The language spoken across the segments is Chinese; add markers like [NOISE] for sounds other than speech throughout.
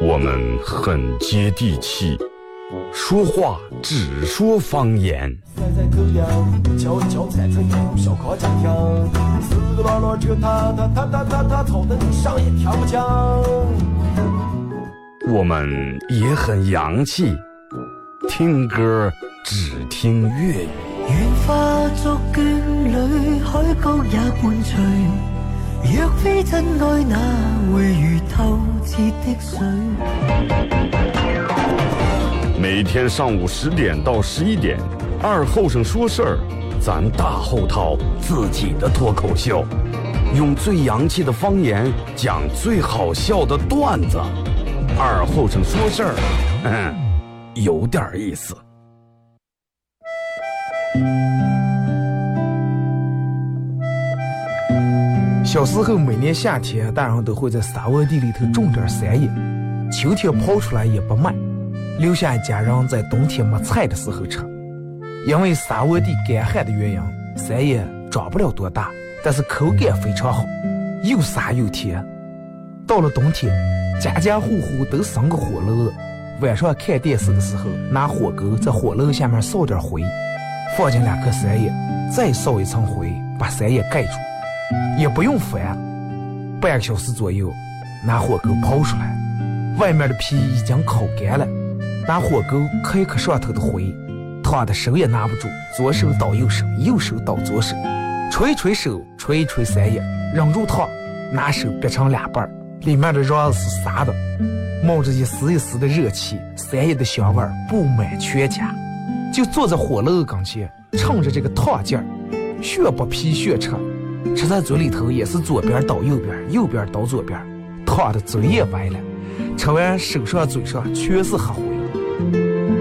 我们很接地气，说话只说方言。我们也很洋气，听歌只听粤语。若非真爱，哪会如透彻的水？每天上午十点到十一点，二后生说事儿，咱大后套自己的脱口秀，用最洋气的方言讲最好笑的段子。二后生说事儿，嗯，[LAUGHS] 有点意思。小时候，每年夏天，大人都会在沙窝地里头种点山野，秋天刨出来也不卖，留下家人在冬天没菜的时候吃。因为沙窝地干旱的原因，山野长不了多大，但是口感非常好，又沙又甜。到了冬天，家家户户都生个火炉，晚上看电视的时候，拿火钩在火炉下面烧点灰，放进两颗山叶，再烧一层灰，把山叶盖住。也不用翻，半个小时左右，拿火钩刨出来，外面的皮已经烤干了，拿火钩开一磕上头的灰，烫的手也拿不住，左手倒右手，右手倒左手，捶捶手，捶捶三叶，忍住烫，拿手掰成两半，里面的瓤是沙的，冒着一丝一丝的热气，三叶的香味布满全家，就坐在火炉跟前，趁着这个烫劲儿，血不皮血吃。吃在嘴里头也是左边倒右边，右边倒左边，烫的嘴也歪了。吃完手上嘴上全是黑灰。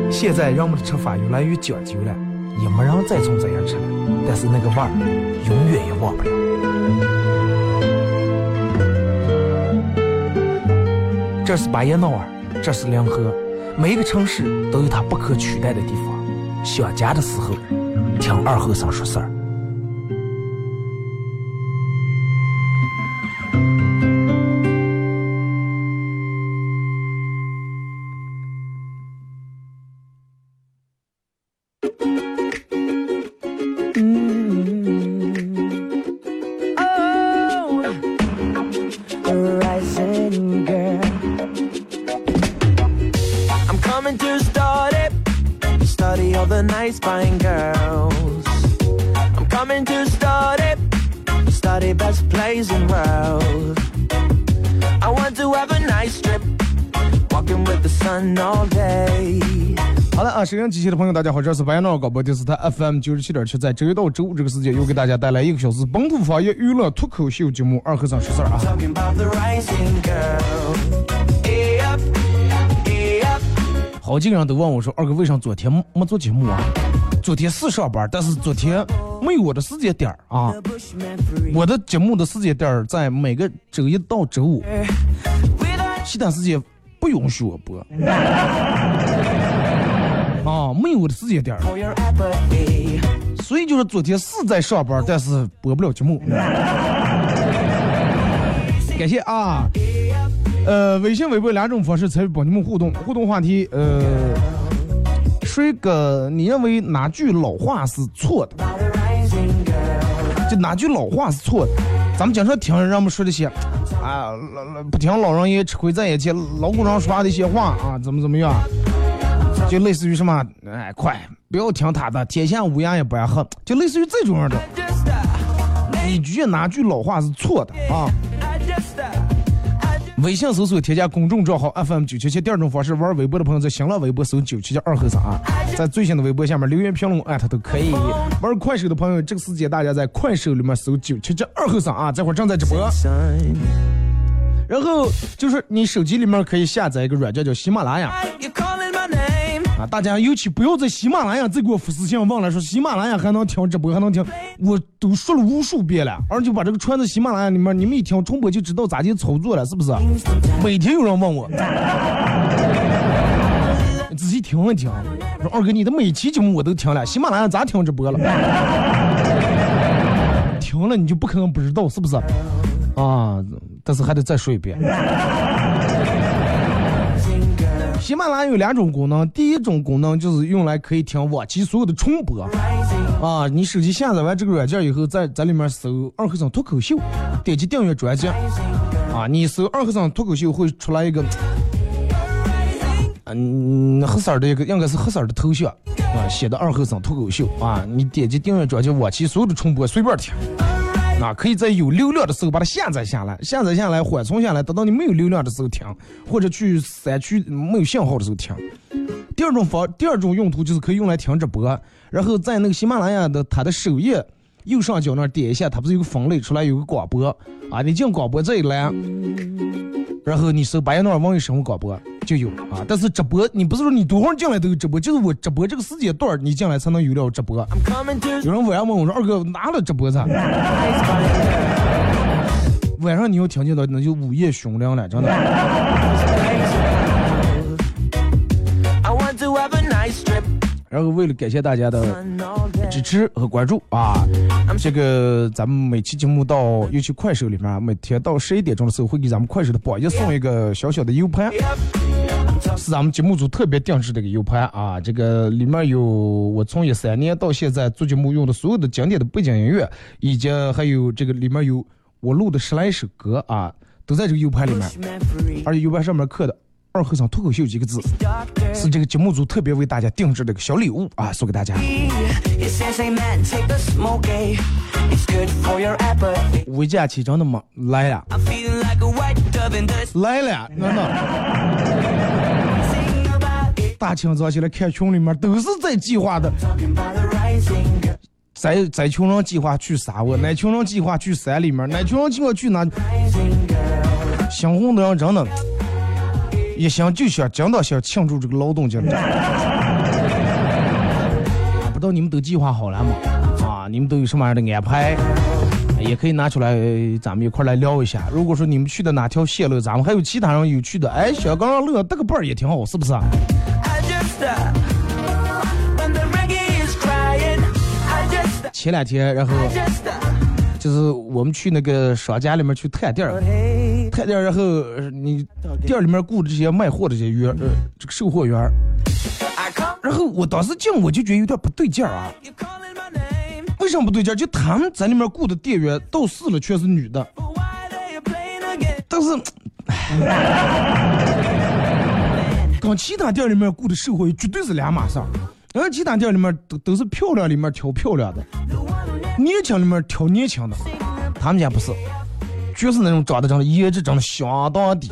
现在人们的吃法越来越讲究了，也没人再从这样吃了。但是那个味儿永远也忘不了。这是巴彦淖尔，这是临河，每一个城市都有它不可取代的地方。想家的时候，听二后生说事儿。好了啊收音机前的朋友，大家好，这是白闹广播电视台 FM 九十七点七，在周一到周五这个时间，又给大家带来一个小时本土方言娱乐脱口秀节目《二和尚说事儿》啊。好几个人都问我说：“二哥，为啥昨天没做节目啊？”昨天是上班，但是昨天没有我的时间点儿啊。我的节目的时间点儿在每个周一到周五，其他时间不允许我播。[LAUGHS] 啊，没有我的时间点，所以就是昨天是在上班，但是播不了节目。[LAUGHS] 感谢啊，呃，微信、微博两种方式参与帮你们互动，互动话题，呃，说一个你认为哪句老话是错的？就哪句老话是错的？咱们经常听人们说这些，啊，老老不听老人言，吃亏在眼前，老古人说的一些话啊，怎么怎么样？就类似于什么，哎，快不要听他的，天下乌鸦也不爱喝，就类似于这种样的。你觉得哪句老话是错的啊？微信搜索添加公众账号 FM 九七七，第二种方式玩微博的朋友在新浪微博搜九七七二和尚啊，在最新的微博下面留言评论艾特都可以。玩快手的朋友，这个时间大家在快手里面搜九七七二和三啊，这会儿正在直播。然后就是你手机里面可以下载一个软件叫喜马拉雅。啊！大家尤其不要在喜马拉雅再给我发私信问了，说喜马拉雅还能听直播，还能听，我都说了无数遍了，而且把这个传到喜马拉雅里面，你们一听重播就知道咋去操作了，是不是？每天有人问我，[LAUGHS] 仔细听一听，说二哥你的每期节目我都听了，喜马拉雅咋听直播了？[LAUGHS] 听了你就不可能不知道，是不是？啊，但是还得再说一遍。喜马拉雅有两种功能，第一种功能就是用来可以听往期所有的重播啊。你手机下载完这个软件以后，在在里面搜二和尚脱口秀，点击订阅专辑啊。你搜二和尚脱口秀会出来一个，嗯，黑色的一个，应该是黑色的头像啊，写的二和尚脱口秀啊。你点击订阅专辑，往期所有的重播随便听。啊可以在有流量的时候把它下载下来，下载下来缓存下来，等到你没有流量的时候听，或者去山区没有信号的时候听。第二种方，第二种用途就是可以用来听直播，然后在那个喜马拉雅的它的首页右上角那儿点一下，它不是有个分类出来有个广播啊？你进广播这一栏，然后你搜八一诺网易生活广播就有啊。但是直播你不是说你多会儿进来都有直播，就是我直播这个时间段你进来才能有了直播。有人晚上问我说二哥哪了直播咋？[LAUGHS] 晚上你要听见到那就午夜凶铃了，真的。然后为了感谢大家的支持和关注啊，这个咱们每期节目到尤其快手里面，每天到十一点钟的时候会给咱们快手的榜一送一个小小的 U 盘，是咱们节目组特别定制的一个 U 盘啊。这个里面有我从一三年到现在做节目用的所有的经典的背景音乐，以及还有这个里面有我录的十来首歌啊，都在这个 U 盘里面，而且 U 盘上面刻的。二和尚脱口秀几个字，是这个节目组特别为大家定制的一个小礼物啊，送给大家。五假期真的吗？来了，来了？大清早起来看群里面都是在计划的，在在群上计划去沙窝，哪群上计划去山里面，哪群上计划去哪？想红的人真的。一想就想，真的想庆祝这个劳动节。不知道你们都计划好了吗？啊，你们都有什么样的安排？也可以拿出来，咱们一块来聊一下。如果说你们去的哪条线路，咱们还有其他人有去的，哎，小刚乐得个伴儿也挺好，是不是？[LAUGHS] 前两天，然后。就是我们去那个商家里面去探店儿，探店，然后你店。里面雇的这些卖货的这些员，呃，这个售货员，然后我当时进我就觉得有点不对劲儿啊。为什么不对劲儿？就他们在里面雇的店员到死了全是女的，但是，跟其他店里面雇的售货员绝对是两码事儿。然后其他店里面都都是漂亮里面挑漂亮的。年轻里面挑年轻的，他们家不是，全是那种长得长得颜值长得相当低，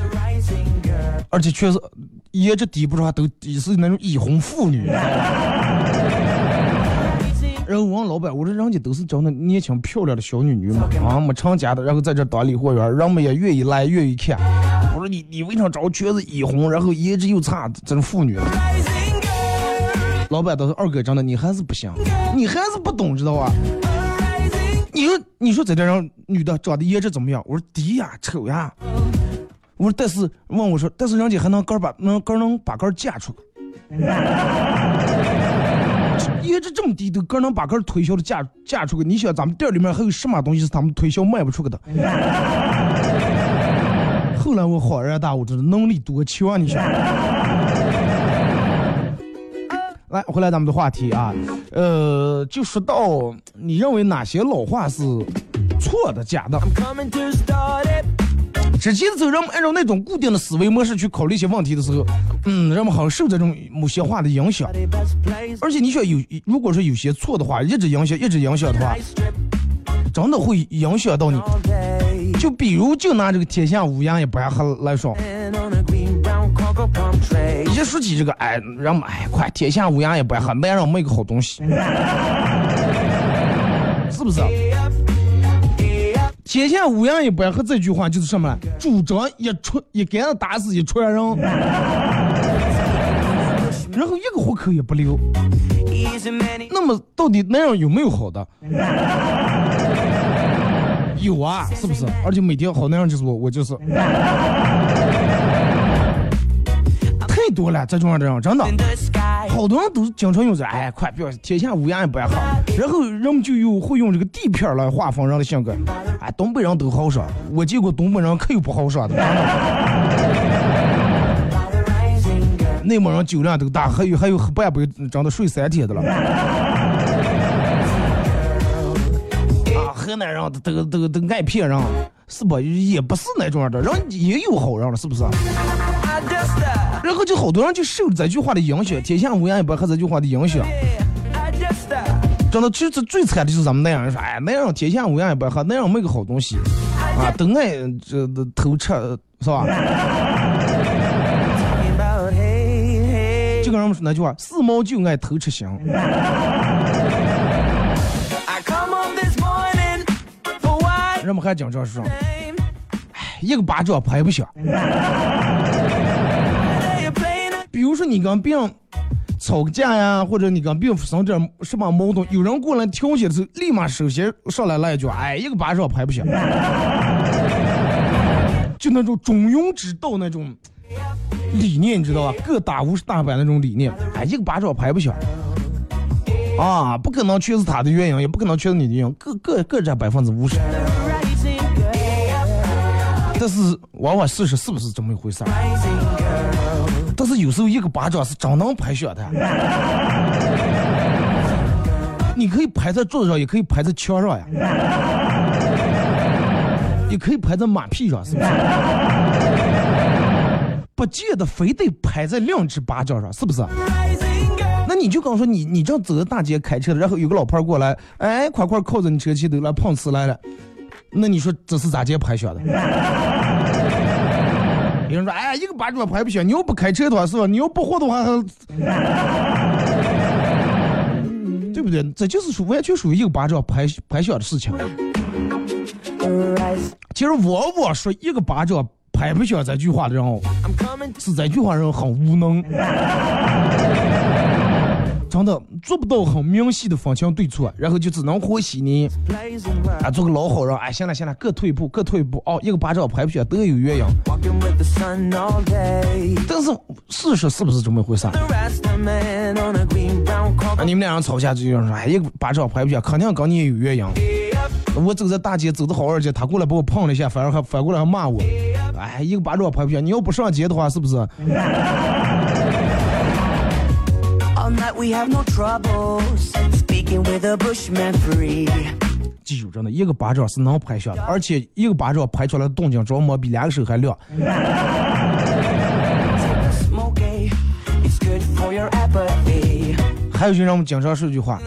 而且确实颜值低不说都是那种已婚妇女。然后我问老板，我说人家都是找那年轻漂亮的小女女嘛，啊没成家的，然后在这当理货员，人们也愿意来愿意看。我说你你为啥找全是已婚，然后颜值又差这种妇女？老板都是二哥真的，你还是不行，你还是不懂知道吧？你说，你说在这让女的长得颜值怎么样？我说低呀，丑呀。我说但是问我说，但是人家还能个把能个能把个嫁出去，[LAUGHS] 颜值这么低都个能把个推销的嫁嫁出去。你想咱们店里面还有什么东西是他们推销卖不出去的？[LAUGHS] 后来我恍然大悟，这是能力多强，你想。来，回来咱们的话题啊，呃，就说到你认为哪些老话是错的、假的？之前的时候，人们按照那种固定的思维模式去考虑一些问题的时候，嗯，人们好像受这种某些话的影响。而且你说有，如果说有些错的话，一直影响，一直影响的话，真的会影响到你。就比如，就拿这个“天下乌鸦也不爱黑”来说。一说起这个，哎，人们哎，快天下乌鸦也不爱黑，男人没个好东西，[LAUGHS] 是不是？天下乌鸦也不爱黑这句话就是什么？主张一锤一竿子打死一船人，[LAUGHS] 然后一个活口也不留。那么到底男人有没有好的？[LAUGHS] 有啊，是不是？而且每天好男人就是我，我就是。多了，这种样的人真的，好多人都经常用这，哎，快不要天下乌鸦也不爱好，然后人们就又会用这个地片来划分人的性格，哎，东北人都好说，我见过东北人可有不好说的，[LAUGHS] 内蒙人酒量都大，还有还有喝半杯真的睡三天的了。[LAUGHS] 啊，河南人都都都爱骗人，是不？也不是那种的，人也有好人了，是不是？然后就好多人就受这句话的影响，天下乌鸦也不和这句话的影响。真的，其实最惨的就是咱们那样人说，哎，那样天下乌鸦也不和，那样没个好东西，啊，都爱这偷吃，是吧？就跟人们说那句话，四毛就爱偷吃香。人们还讲这说，哎，一个巴掌拍不响。你跟别人吵个架呀，或者你跟别人发生点什么矛盾，有人过来调解的时候，立马首先上来来一句，哎，一个巴掌拍不响。[LAUGHS] 就那种中庸之道那种理念，你知道吧？各打五十大板那种理念，哎，一个巴掌拍不响。啊，不可能全是他的原因，也不可能全是你的原因，各各各占百分之五十。但是往往事实是不是这么一回事儿？但是有时候一个巴掌是真能拍响的。[LAUGHS] 你可以拍在桌子上，也可以拍在墙上呀，也可以拍在马屁上，是不是？不见得非得拍在两只巴掌上，是不是？那你就刚说你你正走在大街开车，然后有个老婆过来，哎，快快靠着你车前头来碰瓷来了。那你说这是咋接拍响的？有人说，哎，一个巴掌拍不响。你要不开车的话是吧？你要不活的话，[LAUGHS] 对不对？这就是属完全属于一个巴掌拍拍响的事情。其实我我说一个巴掌拍不响这句话的人，是这句话人很无能。真的做不到很明细的分清对错，然后就只能和稀泥啊，做个老好人。哎，行了行了，各退一步，各退一步。哦，一个巴掌拍不响，都有原因。但是事实是不是这么回事？啊，你们俩人吵架就有人说，哎，一个巴掌拍不响，肯定跟你也有原因。我走在大街，走的好好的，他过来把我碰了一下，反而还反过来还骂我。哎，一个巴掌拍不响，你要不上街的话，是不是？记住，真的，一个巴掌是能拍响的，而且一个巴掌拍出来的动静，着魔比两个手还亮。还有就让我们经常说句话，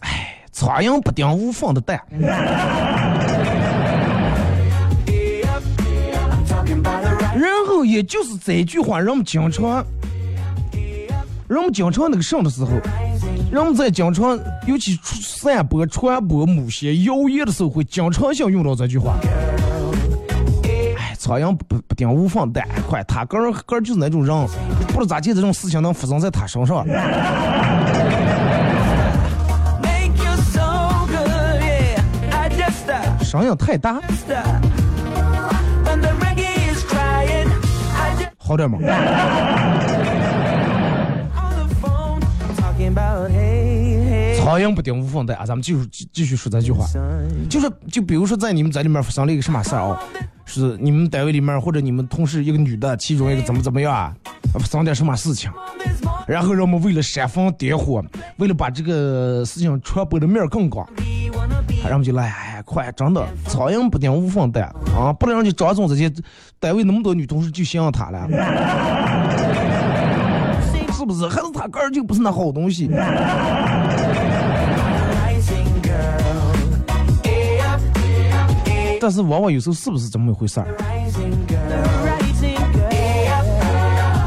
哎，苍蝇不叮无缝的蛋。然后也就是这句话，让我们经常。人们经常那个上的时候，人们在经常，尤其散播、传播某些谣言的时候，会经常性用到这句话。哎，苍蝇不不叮无缝蛋，快，他个人个人就是那种人，不知咋地这种事情能发生在他身上。声音太大，好点吗？苍蝇不叮无缝蛋啊！咱们继续继续说这句话，就是就比如说在你们在里面发生了一个什么事儿啊，是你们单位里面或者你们同事一个女的，其中一个怎么怎么样啊，发生点什么事情，然后人们为了煽风点火，为了把这个事情传播的面更广，人们就来，哎，快，真的，苍蝇不叮无缝蛋啊！不能让你张总这些单位那么多女同事就信他了。[LAUGHS] 是不是？还是他个人就不是那好东西？但是往往有时候是不是这么一回事儿？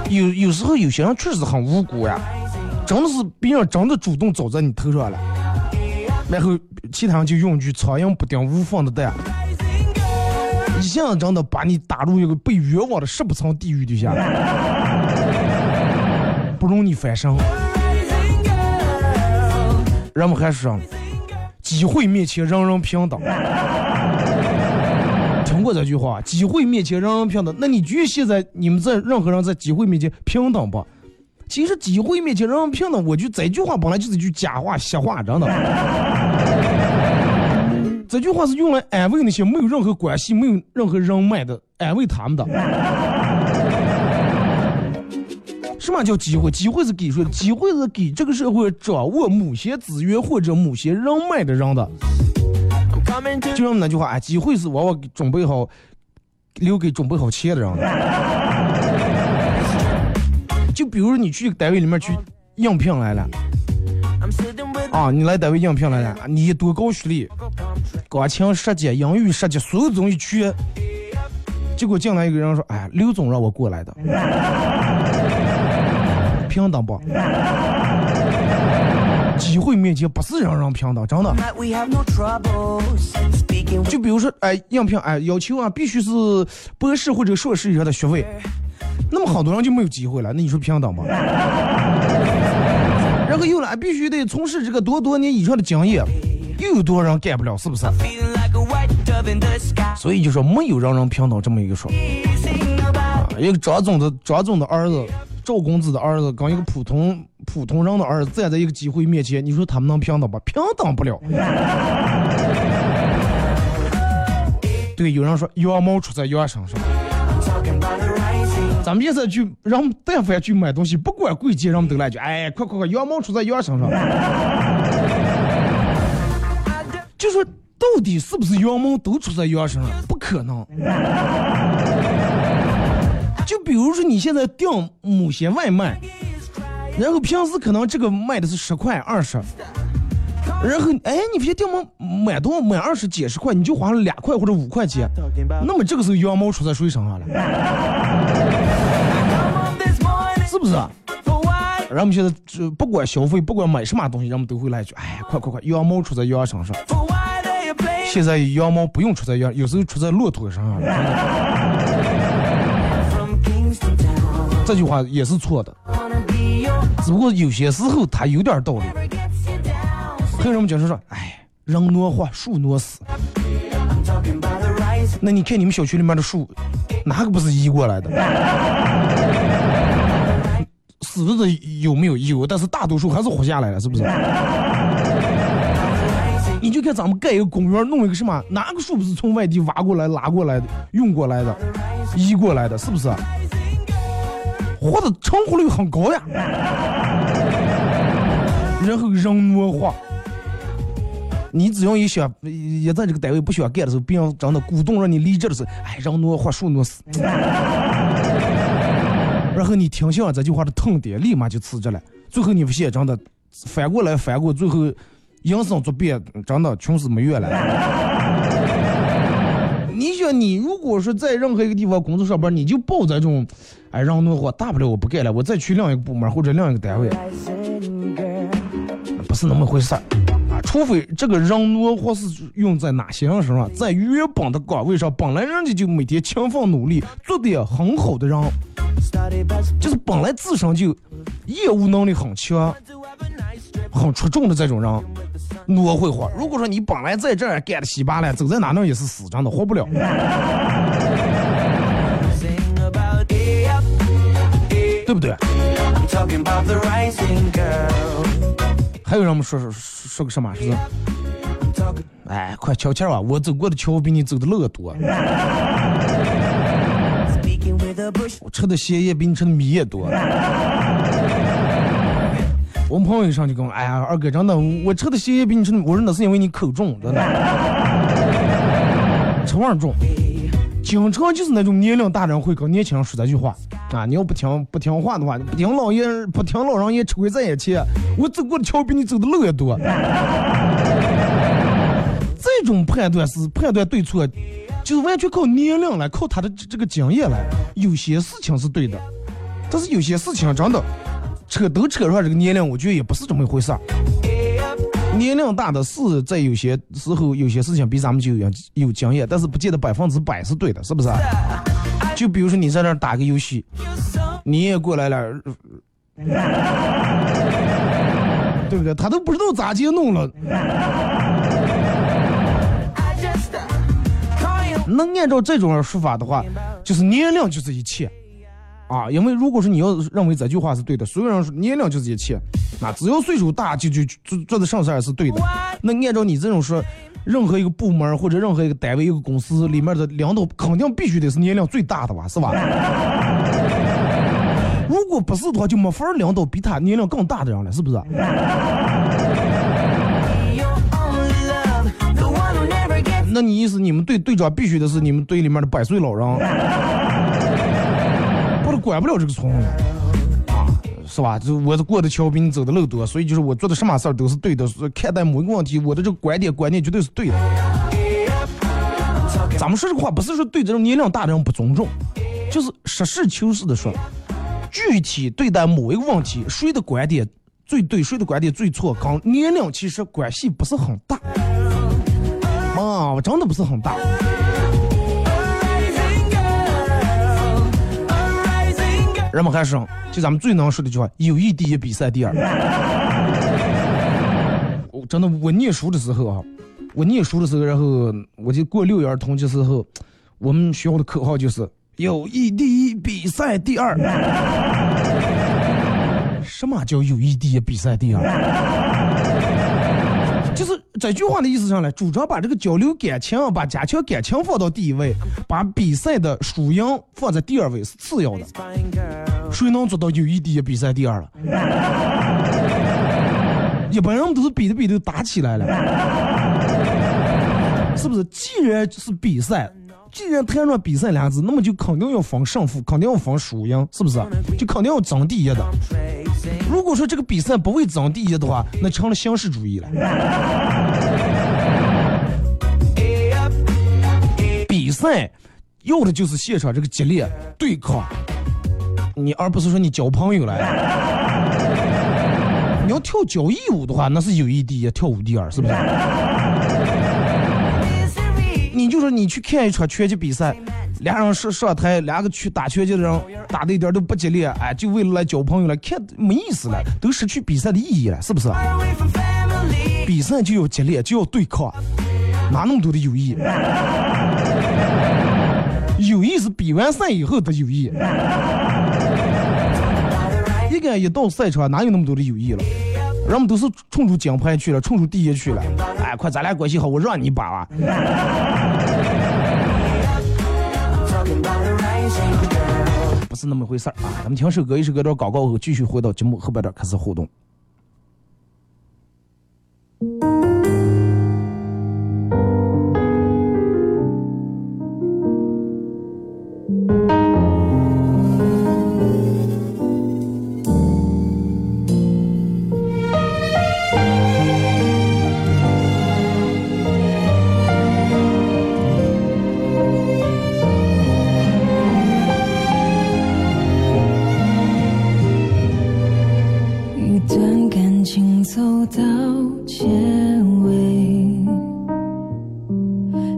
有有时候有些人确实很无辜呀，真的是别人真的主动找在你头上了，然后其他人就用句“苍蝇不叮无缝的蛋”，一下子真的把你打入一个被冤枉的十八层地狱底下。[LAUGHS] 不容你翻身。人们还说，机会面前人人平等。过这句话，机会面前人人平等。那你觉得现在你们在任何人在机会面前平等不？其实机会面前人人平等，我觉得这句话本来就是一句假话、瞎话，真的。这句话是用来安慰那些没有任何关系、没有任何人脉的，安慰他们的。什么叫机会？机会是给谁？机会是给这个社会掌握某些资源或者某些人脉的人的。就用那句话，哎，机会是往往准备好留给准备好钱的人的。[LAUGHS] 就比如你去单位里面去应聘来了，啊，你来单位应聘来了，你多高学历，钢琴设计、英语设计，所有东西去。结果进来一个人说，哎，刘总让我过来的。[LAUGHS] 平等不？机会面前不是人人平等，真的。就比如说，哎，应聘，哎，要求啊，必须是博士或者硕士以上的学位，那么好多人就没有机会了。那你说平等吗？[LAUGHS] 然后又来，必须得从事这个多多年以上的经验，又有多少人干不了？是不是？所以就说没有人人平等这么一个说。一个张总的张总的儿子。赵公子的儿子跟一个普通普通人的儿子站在一个机会面前，你说他们能平等不？平等不了。对，有人说羊毛出在羊身上。咱们现在去，让但凡去买东西，不管贵贱，人们都来句：“哎，快快快，羊毛出在羊身上。”就说到底是不是羊毛都出在羊身上？不可能。就比如说你现在订某些外卖，然后平时可能这个卖的是十块二十，然后哎，你别订满满多买二十几十块，你就花了两块或者五块钱，那么这个时候羊毛出在谁身上了？是不是？然后我们现在就不管消费，不管买什么东西，人们都会来一句：哎，快快快，羊毛出在羊身上。现在羊毛不用出在羊，有时候出在骆驼身上。这句话也是错的，只不过有些时候它有点道理。还有人们经常说：“哎，人挪活，树挪死。”那你看你们小区里面的树，哪个不是移过来的？死的有没有？有，但是大多数还是活下来了，是不是？你就看咱们盖一个公园，弄一个什么？哪个树不是从外地挖过来、拉过来的、运过来的、移过来的？是不是？活的成活率很高呀，然后人挪活，你只要一想，也在这个单位不想干的时候，别人真的鼓动让你离职的时候，哎，人挪活，树挪死，然后你听信了这句话的痛点，立马就辞职了。最后你不信，真的翻过来翻过，最后营生作变，真的穷死没月了。你想，你如果说在任何一个地方工作上班，你就抱这种，哎，让弄活，大不了我不干了，我再去另一个部门或者另一个单位，不是那么回事儿啊。除非这个人挪或是用在哪些人身上，在原本的岗位上，本来人家就每天勤奋努力，做的很好的人，就是本来自身就业务能力很强、很出众的这种人。挪会活。如果说你本来在这儿干的稀巴烂，走在哪那也是死，真的活不了。对不对？还有人们说说说个什么？是？哎，快悄悄啊！我走过的桥比你走的路多。我吃的咸也比你吃的米也多。我们朋友一上就跟我，哎呀，二哥，真的，我吃的咸比你吃的，我说那是因为你口重，真的，吃味重。经常就是那种年龄大人会跟年轻人说这句话啊，你要不听不听话的话，不听老爷不听老人言，吃亏在眼前。我走过的桥比你走的路也多。[LAUGHS] 这种判断是判断对错，就是完全靠年龄来，靠他的这个经验来。有些事情是对的，但是有些事情真的。扯都扯出来这个年龄，我觉得也不是这么一回事儿。年龄大的是在有些时候有些事情比咱们就有有经验，但是不见得百分之百是对的，是不是？就比如说你在那儿打个游戏，你也过来了，[LAUGHS] 对不对？他都不知道咋接弄了。能按照这种说法的话，就是年龄就是一切啊。因为如果说你要认为这句话是对的，所有人说年龄就是一切，那只要岁数大就就做做的上事儿是对的。那按照你这种说，任何一个部门或者任何一个单位、一个公司里面的领导，肯定必须得是年龄最大的吧，是吧？[LAUGHS] 如果不是的话，就没法领导比他年龄更大的人了，是不是？[LAUGHS] 那你意思你们队队长必须得是你们队里面的百岁老人，[LAUGHS] 不然管不了这个村，是吧？就我过的桥比你走的路多，所以就是我做的什么事儿都是对的。看待某一个问题，我的这个观点观念绝对是对的。咱们说这个话不是说对这种年龄大的人不尊重，就是实事求是的说，具体对待某一个问题，谁的观点最对，谁的观点最错，跟年龄其实关系不是很大。啊，真的不是很大。人们还说，就咱们最能说的一句话：友谊第一，比赛第二。[LAUGHS] 我真的，我念书的时候啊，我念书的时候，然后我就过六一儿童节时候，我们学校的口号就是友谊第一，比赛第二。[LAUGHS] 什么叫友谊第一，比赛第二？就是这句话的意思上来，主张把这个交流感情，把加强感情放到第一位，把比赛的输赢放在第二位是次要的。谁能做到友谊第一，比赛第二了？一般人都是比着比着打起来了，是不是？既然是比赛，既然谈上比赛两个字，那么就肯定要分胜负，肯定要分输赢，是不是？就肯定要争第一的。如果说这个比赛不为争第一的话，那成了形式主义了。比赛要的就是现场这个激烈对抗，你而不是说你交朋友来。你要跳交谊舞的话，那是友谊第一，跳舞第二，是不是？你就说你去看一场拳击比赛。俩人上上台，两个去打拳击的人打的一点都不激烈，哎，就为了来交朋友了，看没意思了，都失去比赛的意义了，是不是？比赛就要激烈，就要对抗，哪那么多的友谊？友谊是比完赛以后的友谊。一个一到赛场，哪有那么多的友谊了？人们都是冲出奖牌去了，冲出第一去了。哎，快，咱俩关系好，我让你把吧。不是那么回事儿啊！咱们听首歌，一首歌段广告后，继续回到节目后半段开始互动。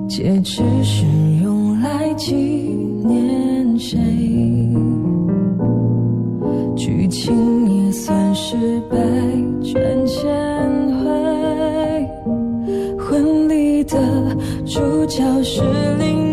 戒指是用来纪念谁？剧情也算是百转千回。婚礼的主角是另。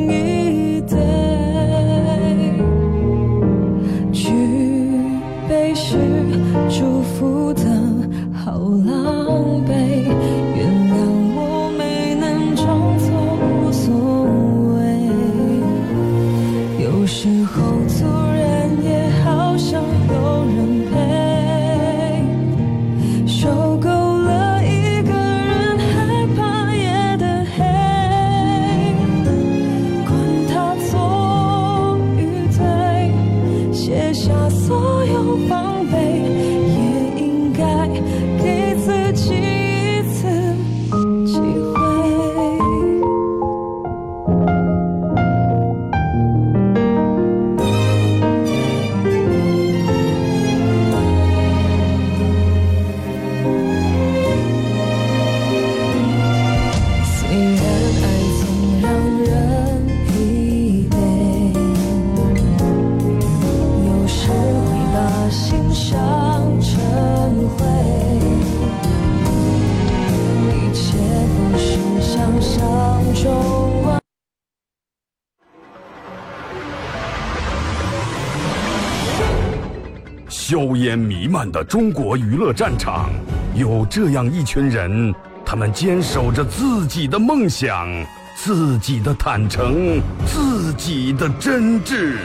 硝烟弥漫的中国娱乐战场，有这样一群人，他们坚守着自己的梦想，自己的坦诚，自己的真挚。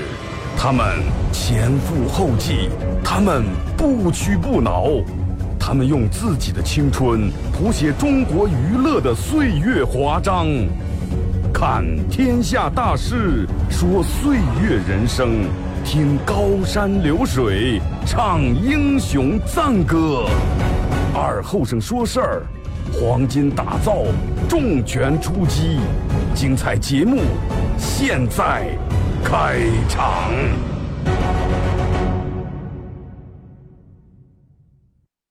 他们前赴后继，他们不屈不挠，他们用自己的青春谱写中国娱乐的岁月华章。看天下大事，说岁月人生，听高山流水，唱英雄赞歌。二后生说事儿，黄金打造，重拳出击，精彩节目现在开场。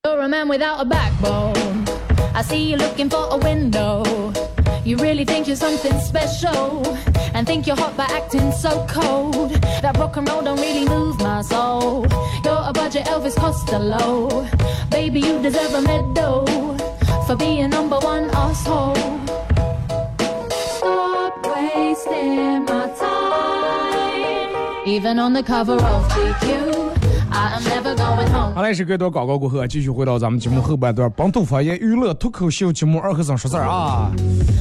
You're a man without a backbone. I see you looking for a window. You really think you're something special and think you're hot by acting so cold. That rock and roll don't really move my soul. You're a budget Elvis Costello. Baby, you deserve a medal for being number one asshole. Stop wasting my time. Even on the cover of GQ, I am. 好嘞，是隔段广告过后，继续回到咱们节目后半段，本土方言娱乐脱口秀节目二和尚说事儿啊。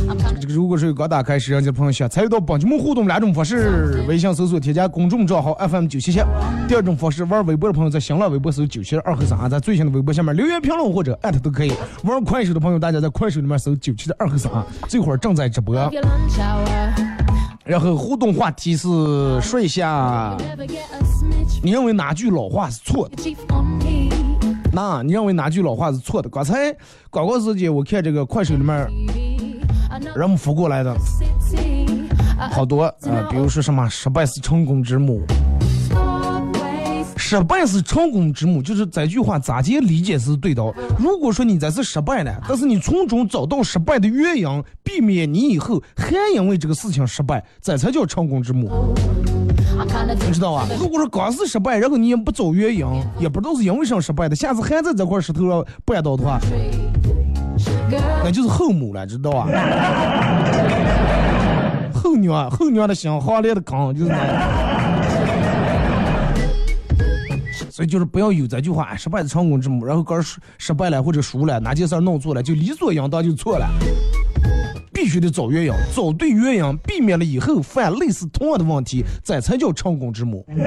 I'm coming 这个如果是刚打开摄像机的朋友，想参与到本节目互动两种方式：微信搜索添加公众账号 FM 九七七；第二种方式，玩微博的朋友在新浪微博搜九七二和尚啊，在最新的微博下面留言评论或者艾特都可以。玩快手的朋友，大家在快手里面搜九七的二和尚啊，这会儿正在直播。然后互动话题是说一下，你认为哪句老话是错的.那你认为哪句老话是错的？刚才广告时间我看这个快手里面人们发过来的好多啊、呃比如说什么“失败是成功之母”，失败是成功之母，就是这句话咋接理解是对的。如果说你这是失败了，但是你从中找到失败的原因，避免你以后还因为这个事情失败，这才叫成功之母你知道吧？如果说刚是失败，然后你也不找原因，也不知道是因为什么失败的，下次还在这块石头上绊倒的话，那就是后母了，知道吧？[LAUGHS] 后娘，后娘的心，行列的坑，就是那样。所以就是不要有这句话，失败是成功之母，然后刚失失败了或者输了，哪件事弄错了，就理所应当就错了。必须得找原因，找对原因，避免了以后犯类似同样的问题，这才叫成功之母。[LAUGHS] 明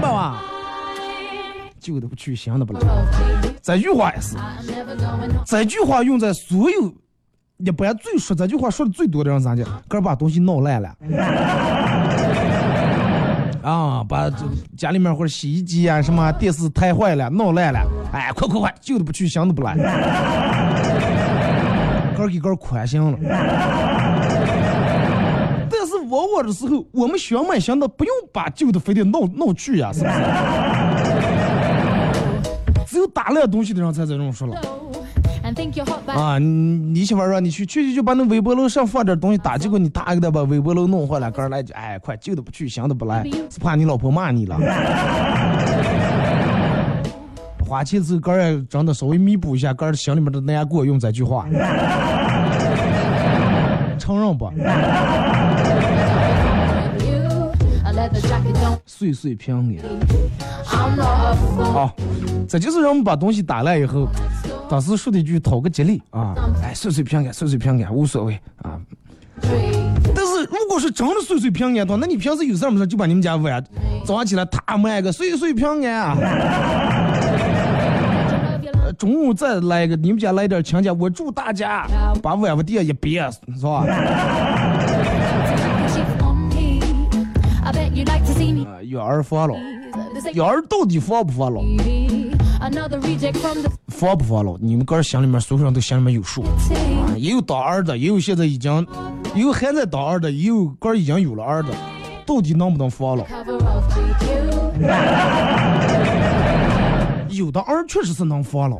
白吧？旧的不去，新的不来。这句话也是。这句话用在所有一般最说这句话说的最多的人咱讲？哥把东西弄烂了。[LAUGHS] 啊，把家里面或者洗衣机啊、什么电视台坏了，弄烂了，哎，快快快，旧的不去，新的不来，哥给哥宽心了。[LAUGHS] 但是往往的时候，我们想买想的，不用把旧的非得弄弄去呀、是不是？只有打烂东西的人才这种说了。啊，你你媳妇儿让你去，去去就把那微波炉上放点东西打，结果你打给他把微波炉弄坏了，哥儿来就哎，快旧的不去，新的不来，是怕你老婆骂你了。花钱之后，哥儿也真的稍微弥补一下，个人心里面的难过，用这句话，[LAUGHS] 承认不.岁岁平安。好，这就是让我们把东西打烂以后，当时说的一句讨个吉利啊，哎，岁岁平安，岁岁平安，无所谓啊。但是如果是真的岁岁平安的话，那你平时有事没事就把你们家碗早上起来他买个岁岁平安啊中午再来一个你们家来点亲戚，我祝大家把碗往地下一别，是吧养儿防老，This ain't 养儿到底防不防老？another reject from the 防不防老？你们个人心里面所有人都心里面有数。啊也有当儿的，也有现在已经，也有还在当儿的，也有个儿已经有了儿的，到底能不能防老？有的儿确实是能防老.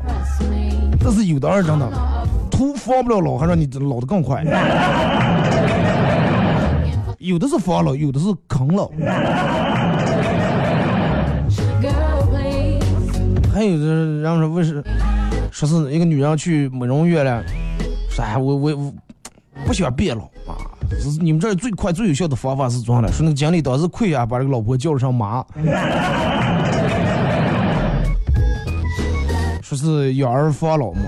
但是有的儿真的图防不了老，还让你老的更快。[LAUGHS] 有的是防老，有的是坑老，还有的人说为是说是一个女人去美容院了，说哎我我我不喜欢变老啊，是你们这儿最快最有效的方法是怎样的？说那个经理当时亏啊，把这个老婆叫上马。说是养儿防老嘛，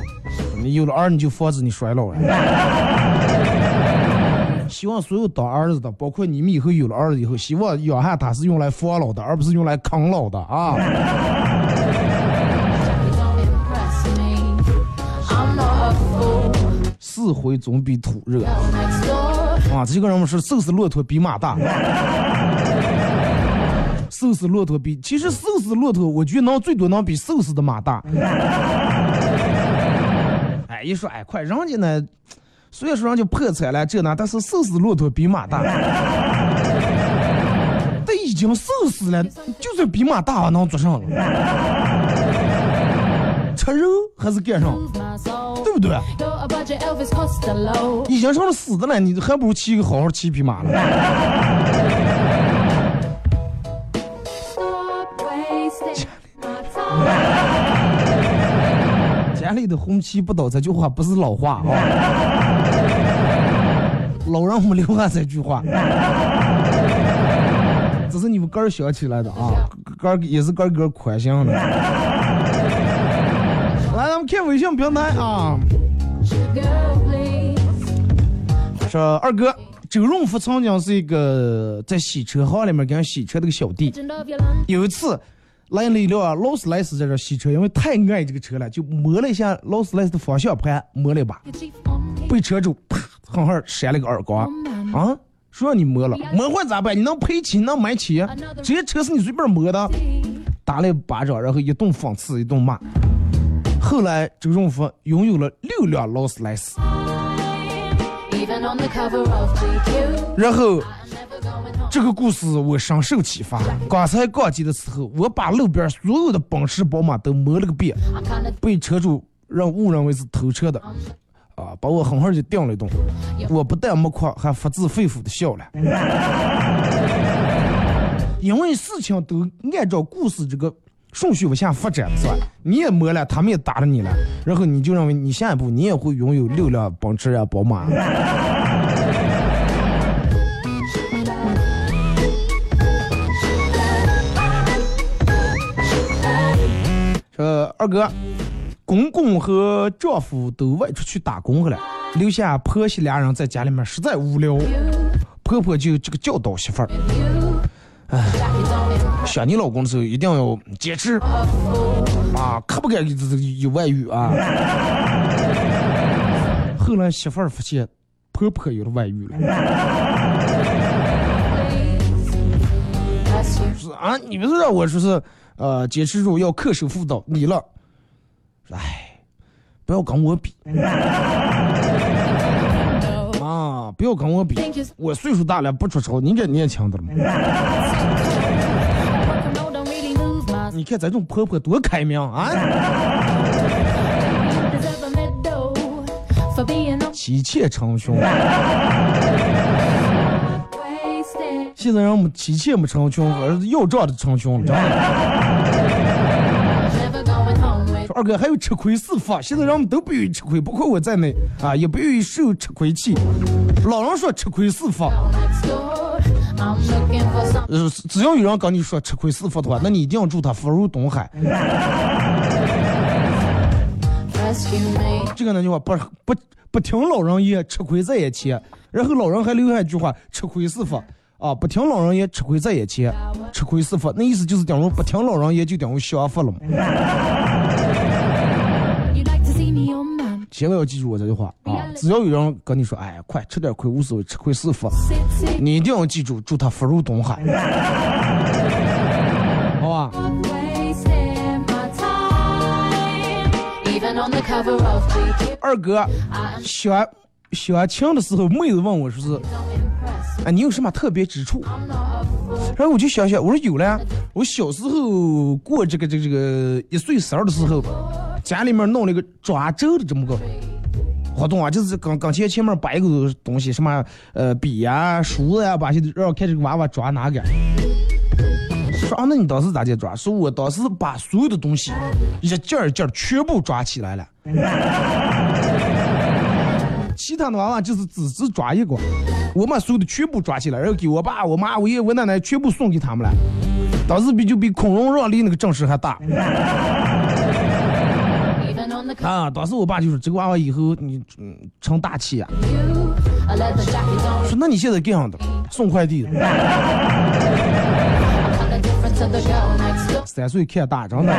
你有了儿你就防止你衰老了。[LAUGHS] 希望所有当儿子的，包括你们以后有了儿子以后，希望养汉他是用来防老的，而不是用来啃老的啊。死灰总比土热啊！这个人们是瘦死骆驼比马大，瘦死骆驼比其实瘦死骆驼，我觉得能最多能比瘦死的马大。[LAUGHS] 哎，一说哎，快，人家呢，虽然说人家破产了这那，但是瘦死骆驼比马大。但已经瘦死了，就算比马大还，能做上了？吃肉还是干上.对不对.已经成了死的了，你还不如骑个好好骑匹马了。的红旗不倒，这句话不是老话啊，[LAUGHS] 老让我们留下这句话，[LAUGHS] 这是你们哥儿想起来的啊，哥儿也是哥儿哥儿宽心的。[LAUGHS] 来，咱们看微信平台啊，说二哥周润发曾经是一个在洗车行里面给人洗车的个小弟.有一次来了一辆啊劳斯莱斯在这儿洗车，因为太爱这个车了，就摸了一下劳斯莱斯的方向盘，摸了一把。被车主啪狠狠扇了个耳光 Oh. 啊！说让你摸了，摸坏咋办？你能赔钱？你能买起？这些车是你随便摸的，打了一巴掌，然后一顿讽刺，一顿骂。后来周润发拥有了六辆劳斯莱斯.然后这个故事我深受启发。刚才逛街的时候，我把路边所有的奔驰、宝马都摸了个遍，被车主让误认为是偷车的，啊，把我狠狠就叮了一顿。我不但没哭，还发自肺腑的笑了。[LAUGHS] 因为事情都按照故事这个顺序往下发展是吧？你也摸了，他们也打了你了，然后你就认为你下一步你也会拥有六辆奔驰啊、宝马。说二哥，公公和丈夫都外出去打工去了，留下婆媳俩人在家里面实在无聊，婆婆就这个教导媳妇儿，哎想你老公的时候一定要坚持啊，可不敢有外遇啊。[LAUGHS] 后来媳妇儿发现婆婆有了外遇了，[LAUGHS] 是啊，你不是让我说是呃，坚持住要恪守妇道，你了，哎，不要跟我比，[LAUGHS] 妈，不要跟我比，我岁数大了不出丑，你这年轻的吗？你看咱这种婆婆多开明啊！妻妾成兄。现在让我们妻妾没成群，而是要账的成群了。[LAUGHS] 二哥还有吃亏是福，现在人们都不愿意吃亏，包括我在内啊，也不愿意受吃亏气。老人说吃亏是法，next door. I'm looking for some 呃，只要有人跟你说吃亏是福的话，那你一定要祝他福如东海。[LAUGHS] 这个呢句话不不不听老人言，吃亏在眼前。然后老人还留下一句话：吃亏是法啊，不听老人言，吃亏在眼前。吃亏是福，那意思就是等于不听老人言就等于享福了嘛。千万要记住我这句话啊！只要有人跟你说，哎，快吃点亏无所谓，吃亏是福，你一定要记住，祝他福如东海，好吧？二哥 I'm 相相亲的时候，妹子问我说是，哎，你有什么特别之处？然后我就想想，我说有了。我小时候过这个这个这个一岁生日的时候，家里面弄了一个抓周的这么个活动啊，就是刚刚前前面摆一个东西，什么呃笔呀、梳子呀，把些让看这个娃娃抓哪个。说，那你当时咋的抓？说我当时把所有的东西一件一件全部抓起来了。[LAUGHS] 其他的娃娃就是只是抓一个，我把所有的全部抓起来然后给我爸我妈我爷我奶奶全部送给他们了。当时比就比孔融让梨那个阵势还大。[LAUGHS] 啊当时我爸就说这个娃娃以后你嗯成大器啊。说那你现在干啥的送快递。的 [LAUGHS] 三岁看大长大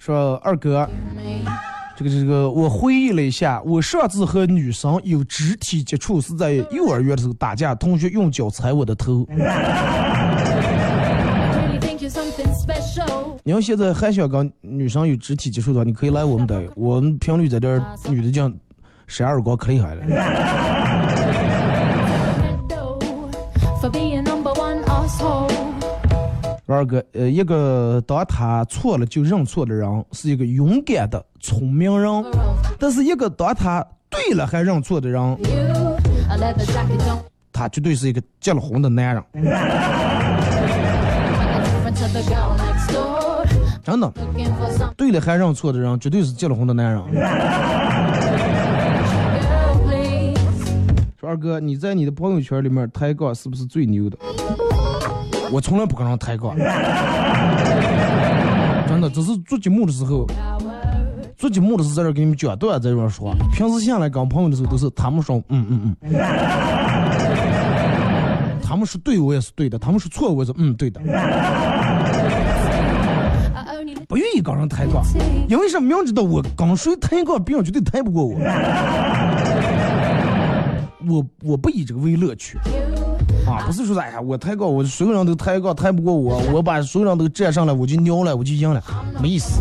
说二哥这个这个，我回忆了一下，我上次和女生有肢体接触是在幼儿园的时候打架，同学用脚踩我的头。你要现在还想跟女生有肢体接触的话，你可以来我们单位，[LAUGHS] 我们频率在这儿，女的讲扇耳光可厉害了。二哥，呃，一个当他错了就认错的人，是一个勇敢的聪明人；但是一个当他对了还认错的人他绝对是一个结了婚的男人。真的对了还认错的人，绝对是结了婚的男人。说二哥，你在你的朋友圈里面抬杠是不是最牛的？我从来不跟人抬杠，[LAUGHS] 真的，只是做节目的时候，做节目的时候在这儿给你们讲段子，在这儿说。平时下来跟朋友的时候都是他们说嗯嗯嗯，[LAUGHS] 他们说对我也是对的，他们说错我也是嗯对的，不愿意跟人抬杠，因为什么？明知道我跟谁抬杠，别人绝对抬不过我。我我不以这个为乐趣。啊，不是说哎呀，我抬杠，我所有人都抬杠，抬不过我，我把所有人都占上来，我就牛了，我就赢了，没意思，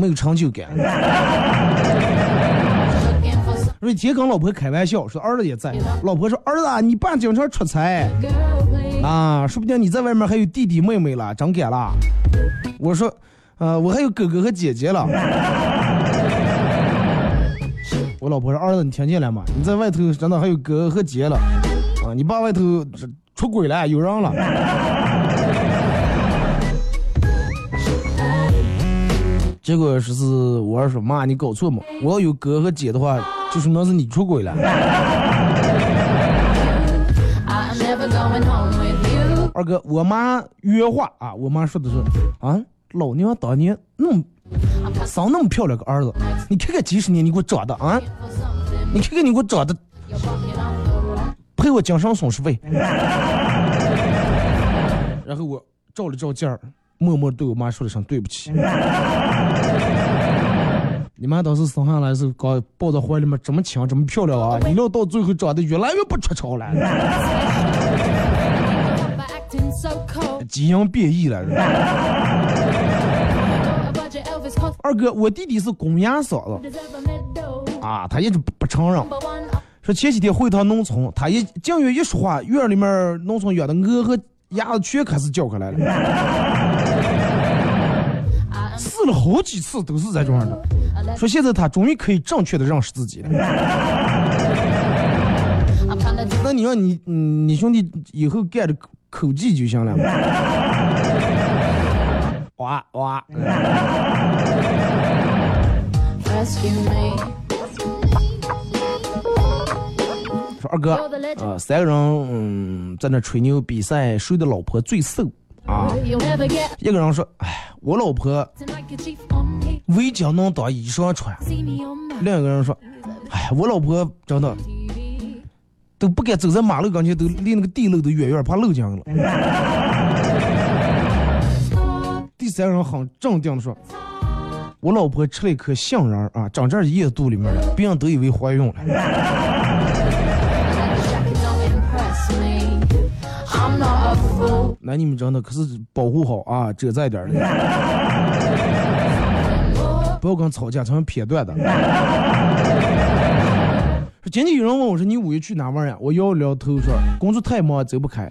没有成就感。瑞杰跟老婆开玩笑说，儿子也在，老婆说，儿子啊，你爸经常出差啊，说不定你在外面还有弟弟妹妹了，长敢了。我说，呃，我还有哥哥和姐姐了。我老婆说，儿子，你听见了吗？你在外头真的还有哥哥和姐了，啊，你爸外头出轨了，有人了。[LAUGHS] 结果是是我二说妈，你搞错嘛！我要有哥和姐的话，就说明是你出轨了。[LAUGHS] 二哥，我妈原话啊，我妈说的是啊，老娘当年那么生那么漂亮个儿子，你看看几十年你给我长的啊，你看看你给我长的赔我精神损失费。[LAUGHS] 然后我照了照镜儿，默默对我妈说了声对不起。你妈当时生下来是刚抱在怀里面这么强这么漂亮啊，你料到最后长得越来越不出潮了.基因变异了。二哥，我弟弟是公鸭嗓子.啊，他一直不不承认。说前几天回趟农村，他一进院一说话，院里面农村养的鹅和鸭子全开始叫开来了，[LAUGHS] 试了好几次都是在这样的。说现在他终于可以正确的认识自己了。[LAUGHS] 那你让你嗯你兄弟以后干着口口技就行了。哇 [LAUGHS] 哇，说二哥.啊，三个人嗯在那吹牛比赛谁的老婆最瘦啊一个人说，哎，我老婆.围巾能当衣裳穿。另一个人说，哎，我老婆真的都不敢走在马路跟前，都离那个地漏都远远，怕漏江了。[LAUGHS] 第三个人很镇定的说，我老婆吃了一颗杏仁儿啊，长这儿咽肚里面了，别人都以为怀孕了。那你们真的可是保护好啊，遮在点儿的，[LAUGHS] 不要跟吵架成片段的。说今天有人问我说你五一去哪玩呀？我摇了摇头说工作太忙走不开。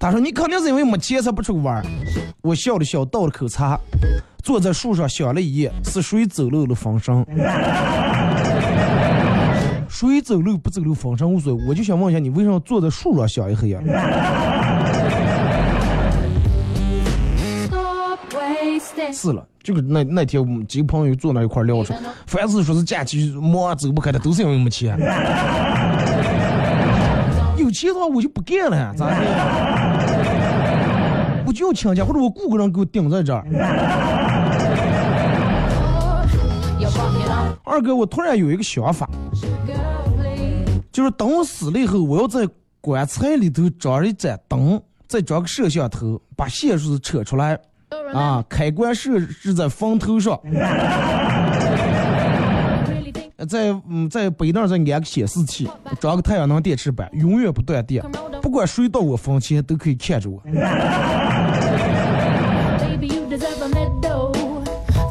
他说你肯定是因为没钱才不出去玩。我笑了笑，倒了口茶，坐在树上想了一夜，是谁走漏了风声？[LAUGHS] 谁走漏不走漏风声无所谓，我就想问一下你为什么坐在树上想一黑呀？是了，就是那那天我们几个朋友坐那一块儿聊说，凡是说是假期忙走不开的，都是因为没钱。[LAUGHS] 有钱的话我就不干了，[LAUGHS] 咋的？我就要请假，或者我雇个人给我顶在这儿。二哥，我突然有一个想法，就是等我死了以后，我要在棺材里头装一盏灯，再装个摄像头，把线束扯出来，啊，开关设置在坟头上 [LAUGHS] 在嗯在北那儿再安个显示器，装个太阳能电池板，永远不断电，不管谁到我房前都可以看着我. [LAUGHS]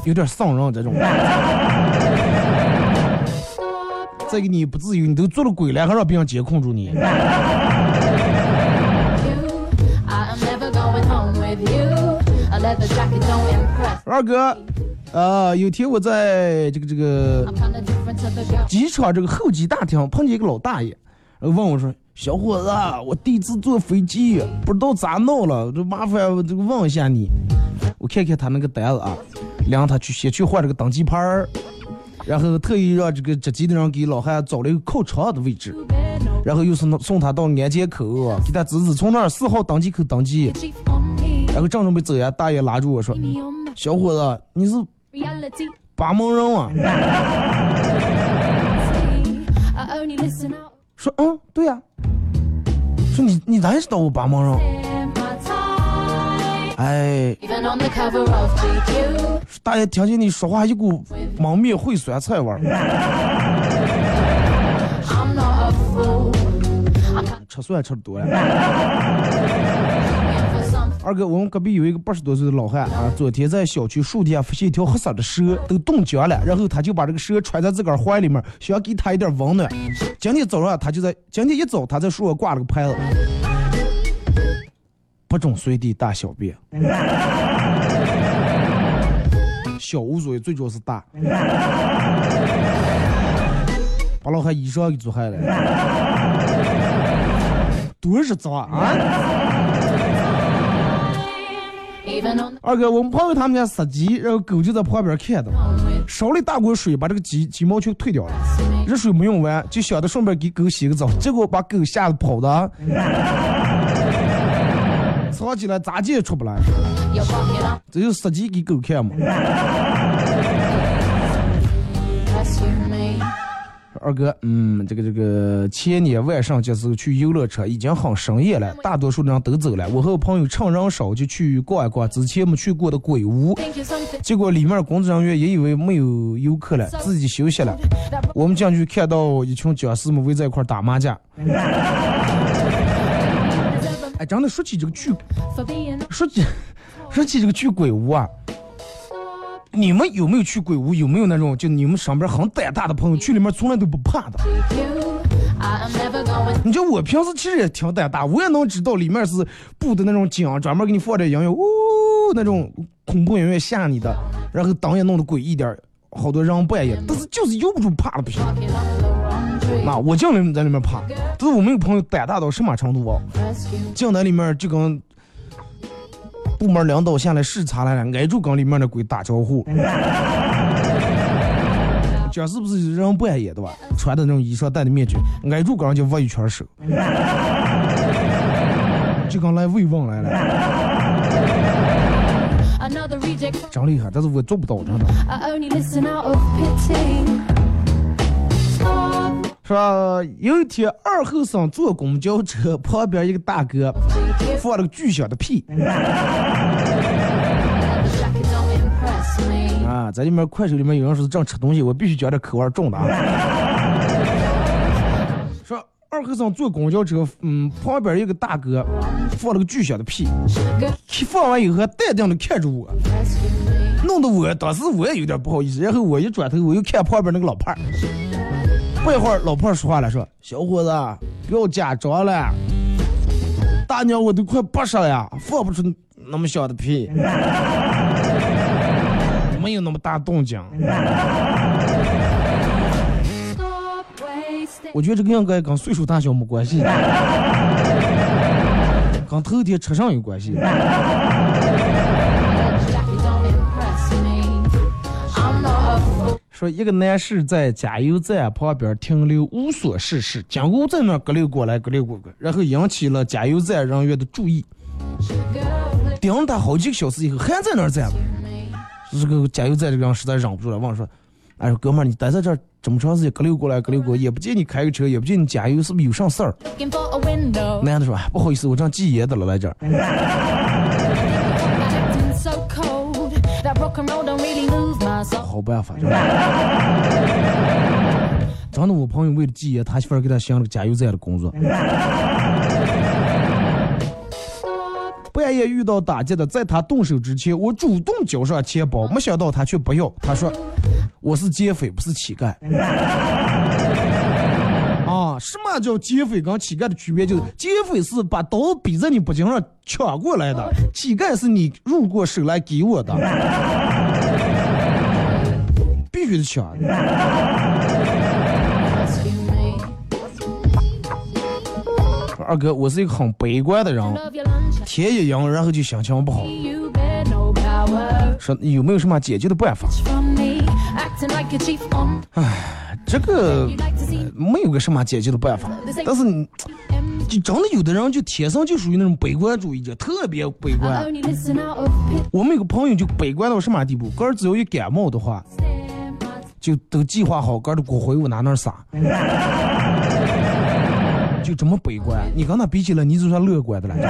有点丧人这种。[LAUGHS] 再给你不自由，你都做了鬼了，还让别人监控住你。二哥，呃，有天我在这个这个.机场这个候机大厅碰见一个老大爷，问我说：“小伙子啊，我第一次坐飞机，不知道咋弄了，就麻烦我这个问一下你。”我看看他那个单子啊，让他去先去换这个登机牌儿，然后特意让这个值机的人给老汉找了一个靠窗的位置然后又送送他到安检口，给他指指从那儿四号登机口登机。然后正准备走呀，大爷拉住我说：“小伙子，你是八门人啊？”说：“嗯，对呀、”说：“你你咋知道我八门人？”哎，大爷听见你说话一股蒙面烩酸菜味儿。[LAUGHS] 吃蒜吃的多了。二哥，我们隔壁有一个八十多岁的老汉啊，昨天在小区树底下发现一条黑色的蛇，都冻僵了，然后他就把这个蛇揣在自个儿怀里面，想给他一点温暖。今天早上他就在今天一早他在树上挂了个牌子，不准随地大小便。小无所谓，最主要是大。把老汉衣裳给做坏了，多是脏啊！二哥，我们朋友他们家杀鸡，然后狗就在旁边看的，烧了一大锅水，把这个鸡鸡毛全退掉了。热水没用完，就想着顺便给狗洗个澡，结果把狗吓得跑的，[LAUGHS] 藏起来咋也出不来。这就杀鸡给狗看嘛。二哥，嗯，这个这个前年晚上就是去游乐场，已经很深夜了，大多数人都走了。我和我朋友趁人少就去逛一逛之前没去过的鬼屋结果里面工作人员也以为没有游客了，自己休息了。我们进去看到一群僵尸们围在一块打麻将。[LAUGHS] 哎，真的说起这个去，说起说起这个去鬼屋啊，你们有没有去鬼屋？有没有那种就你们身边很胆大的朋友，去里面从来都不怕的？你知道我平时其实也挺胆大，我也能知道里面是布的那种景，专门给你放点音乐，呜那种恐怖音乐吓你的，然后灯也弄得诡异点，好多人半夜，但是就是由不住怕的不行。那我进里在里面怕，但是我们有朋友胆大到什么程度啊？进那里面就跟部门领导下来视察来了，挨住跟里面的鬼打招呼。[LAUGHS] 讲是不是人半夜的吧？穿的那种衣裳，戴的面具，挨住跟人家握一圈手，[LAUGHS] 就跟来慰问来了.真厉害。但是我做不到，真的。吧？有一天二后生坐公交车，旁边一个大哥 [LAUGHS] 放了个巨响的屁. [LAUGHS] 啊！在里面快手里面有人说正吃东西，我必须觉得口味重的啊。[LAUGHS] 说二后生坐公交车，嗯，旁边一个大哥放了个巨响的屁，放完以后还淡定的看着我，弄得我当时我也有点不好意思。然后我一转头，我又看旁边那个老胖儿，不一会儿老婆说话了，说：“小伙子，不要假装了，大娘我都快八十了呀，放不出那么小的屁，[LAUGHS] 没有那么大动静。”我觉得这个应该跟岁数大小没关系，[LAUGHS] 跟头天吃上有关系。说一个男士在加油站旁边停留无所事事，经过在那儿咯溜过来咯溜过去，然后引起了加油站人员的注意。盯着他好几个小时以后，还在那儿站着。这个加油站这个人实在忍不住了，问说：“哎，哥们儿，你待在这儿这么长时间，隔溜过来隔溜过，也不见你开个车，也不见你加油，是不是有啥事儿？” [LAUGHS] 男的说：“不好意思，我正戒烟的了，来这儿。”好办法，真的，我朋友为了戒烟，他媳妇儿给他想了个加油站的工作。半夜遇到打劫的，在他动手之前，我主动交上钱包，没想到他却不要。他说：“我是劫匪，不是乞丐。”啊，什么叫劫匪跟乞丐的区别？就是劫匪是把刀逼在你脖颈上抢过来的，乞丐是你入过手来给我的，二哥，我是一个很悲观的人，天一阴，然后就心情不好。说有没有什么解决的办法？唉，这个没有个什么解决的办法。但是，就真的有的人就天生就属于那种悲观主义者，特别悲观。我们有个朋友就悲观到什么地步？哥儿只要一感冒的话，就都计划好哥儿的骨灰往哪哪撒。[LAUGHS] 就这么悲观，你跟他比起来，你就算乐观的了。[LAUGHS]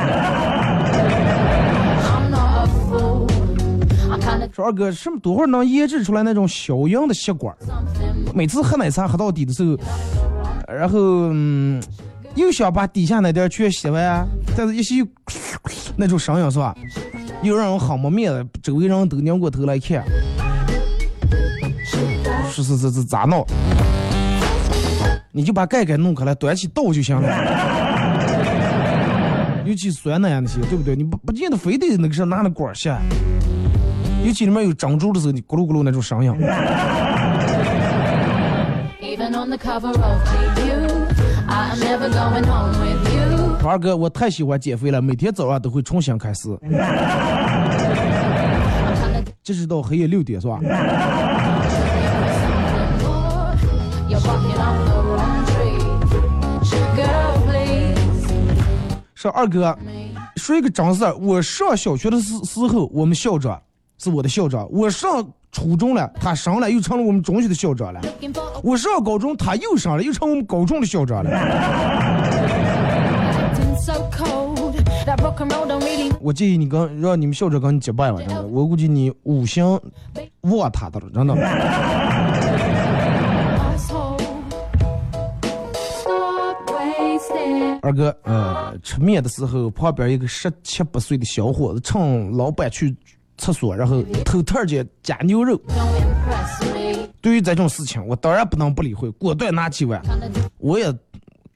说二哥，什么多会儿能研制出来那种小样的吸管？每次喝奶茶喝到底的时候，然后嗯，又想把底下那点全吸完，但是一吸那种声音是吧？又让人很没面子，周围人都拧过头来看。是是这是咋闹？你就把盖盖弄开来，端起倒就行了。尤其酸奶那些，对不对？你不不见得非得那个是拿那管儿吸。尤其里面有珍珠的时候，你咕噜咕噜那种声音。二哥，我太喜欢减肥了，每天早上都会重新开始。[LAUGHS] 这是到黑夜六点是吧？二哥，说一个真事儿。我上小学的时时候，我们校长是我的校长；我上初中了，他升了，又成了我们中学的校长了；我上高中，他又升了，又成我们高中的校长了。我建议你跟让你们校长跟你结拜吧，真的，我估计你五行忘他的了，真的。二哥，呃，吃面的时候，旁边一个十七八岁的小伙子趁老板去厕所，然后偷偷间夹牛肉。对于这种事情，我当然不能不理会，果断拿起碗，我也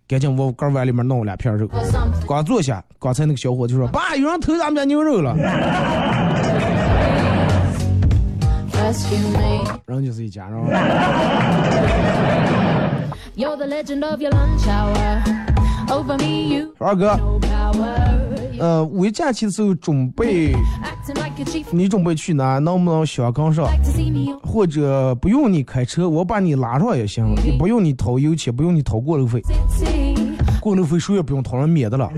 赶紧往盖碗里面弄了两片肉。刚坐下，刚才那个小伙就说：“爸，有人偷咱们家牛肉了。”人就是一家人。[LAUGHS] 二哥，呃，五一假期的时候准备，你准备去哪？能不能小刚上？或者不用你开车，我把你拉上也行，不用你掏油钱，不用你掏过路费，过路费谁也不用掏，了免的了。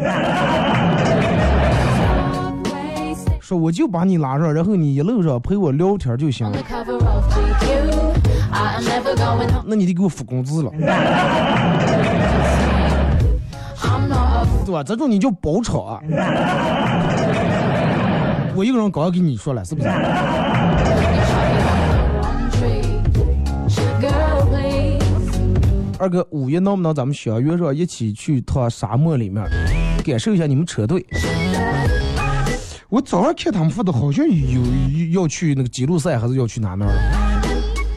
说我就把你拉上，然后你一路上陪我聊天就行了。那你得给我付工资了。这种你就包场啊！[LAUGHS] 我一个人刚刚跟你说了，是不是？二哥，五一能不能咱们相约上一起去趟沙漠里面，感受一下你们车队？我早上看他们发的，好像有要去那个吉鲁赛，还是要去哪那儿？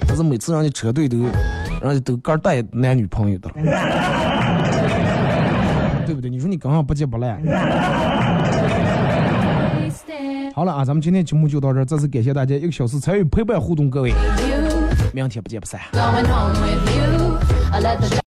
但是每次人家车队都，人家都个带男女朋友的了。对不对？你说你刚刚不接不赖。[LAUGHS] 好了啊，咱们今天节目就到这儿，再次感谢大家一个小时参与陪伴互动，各位，明天不见不散。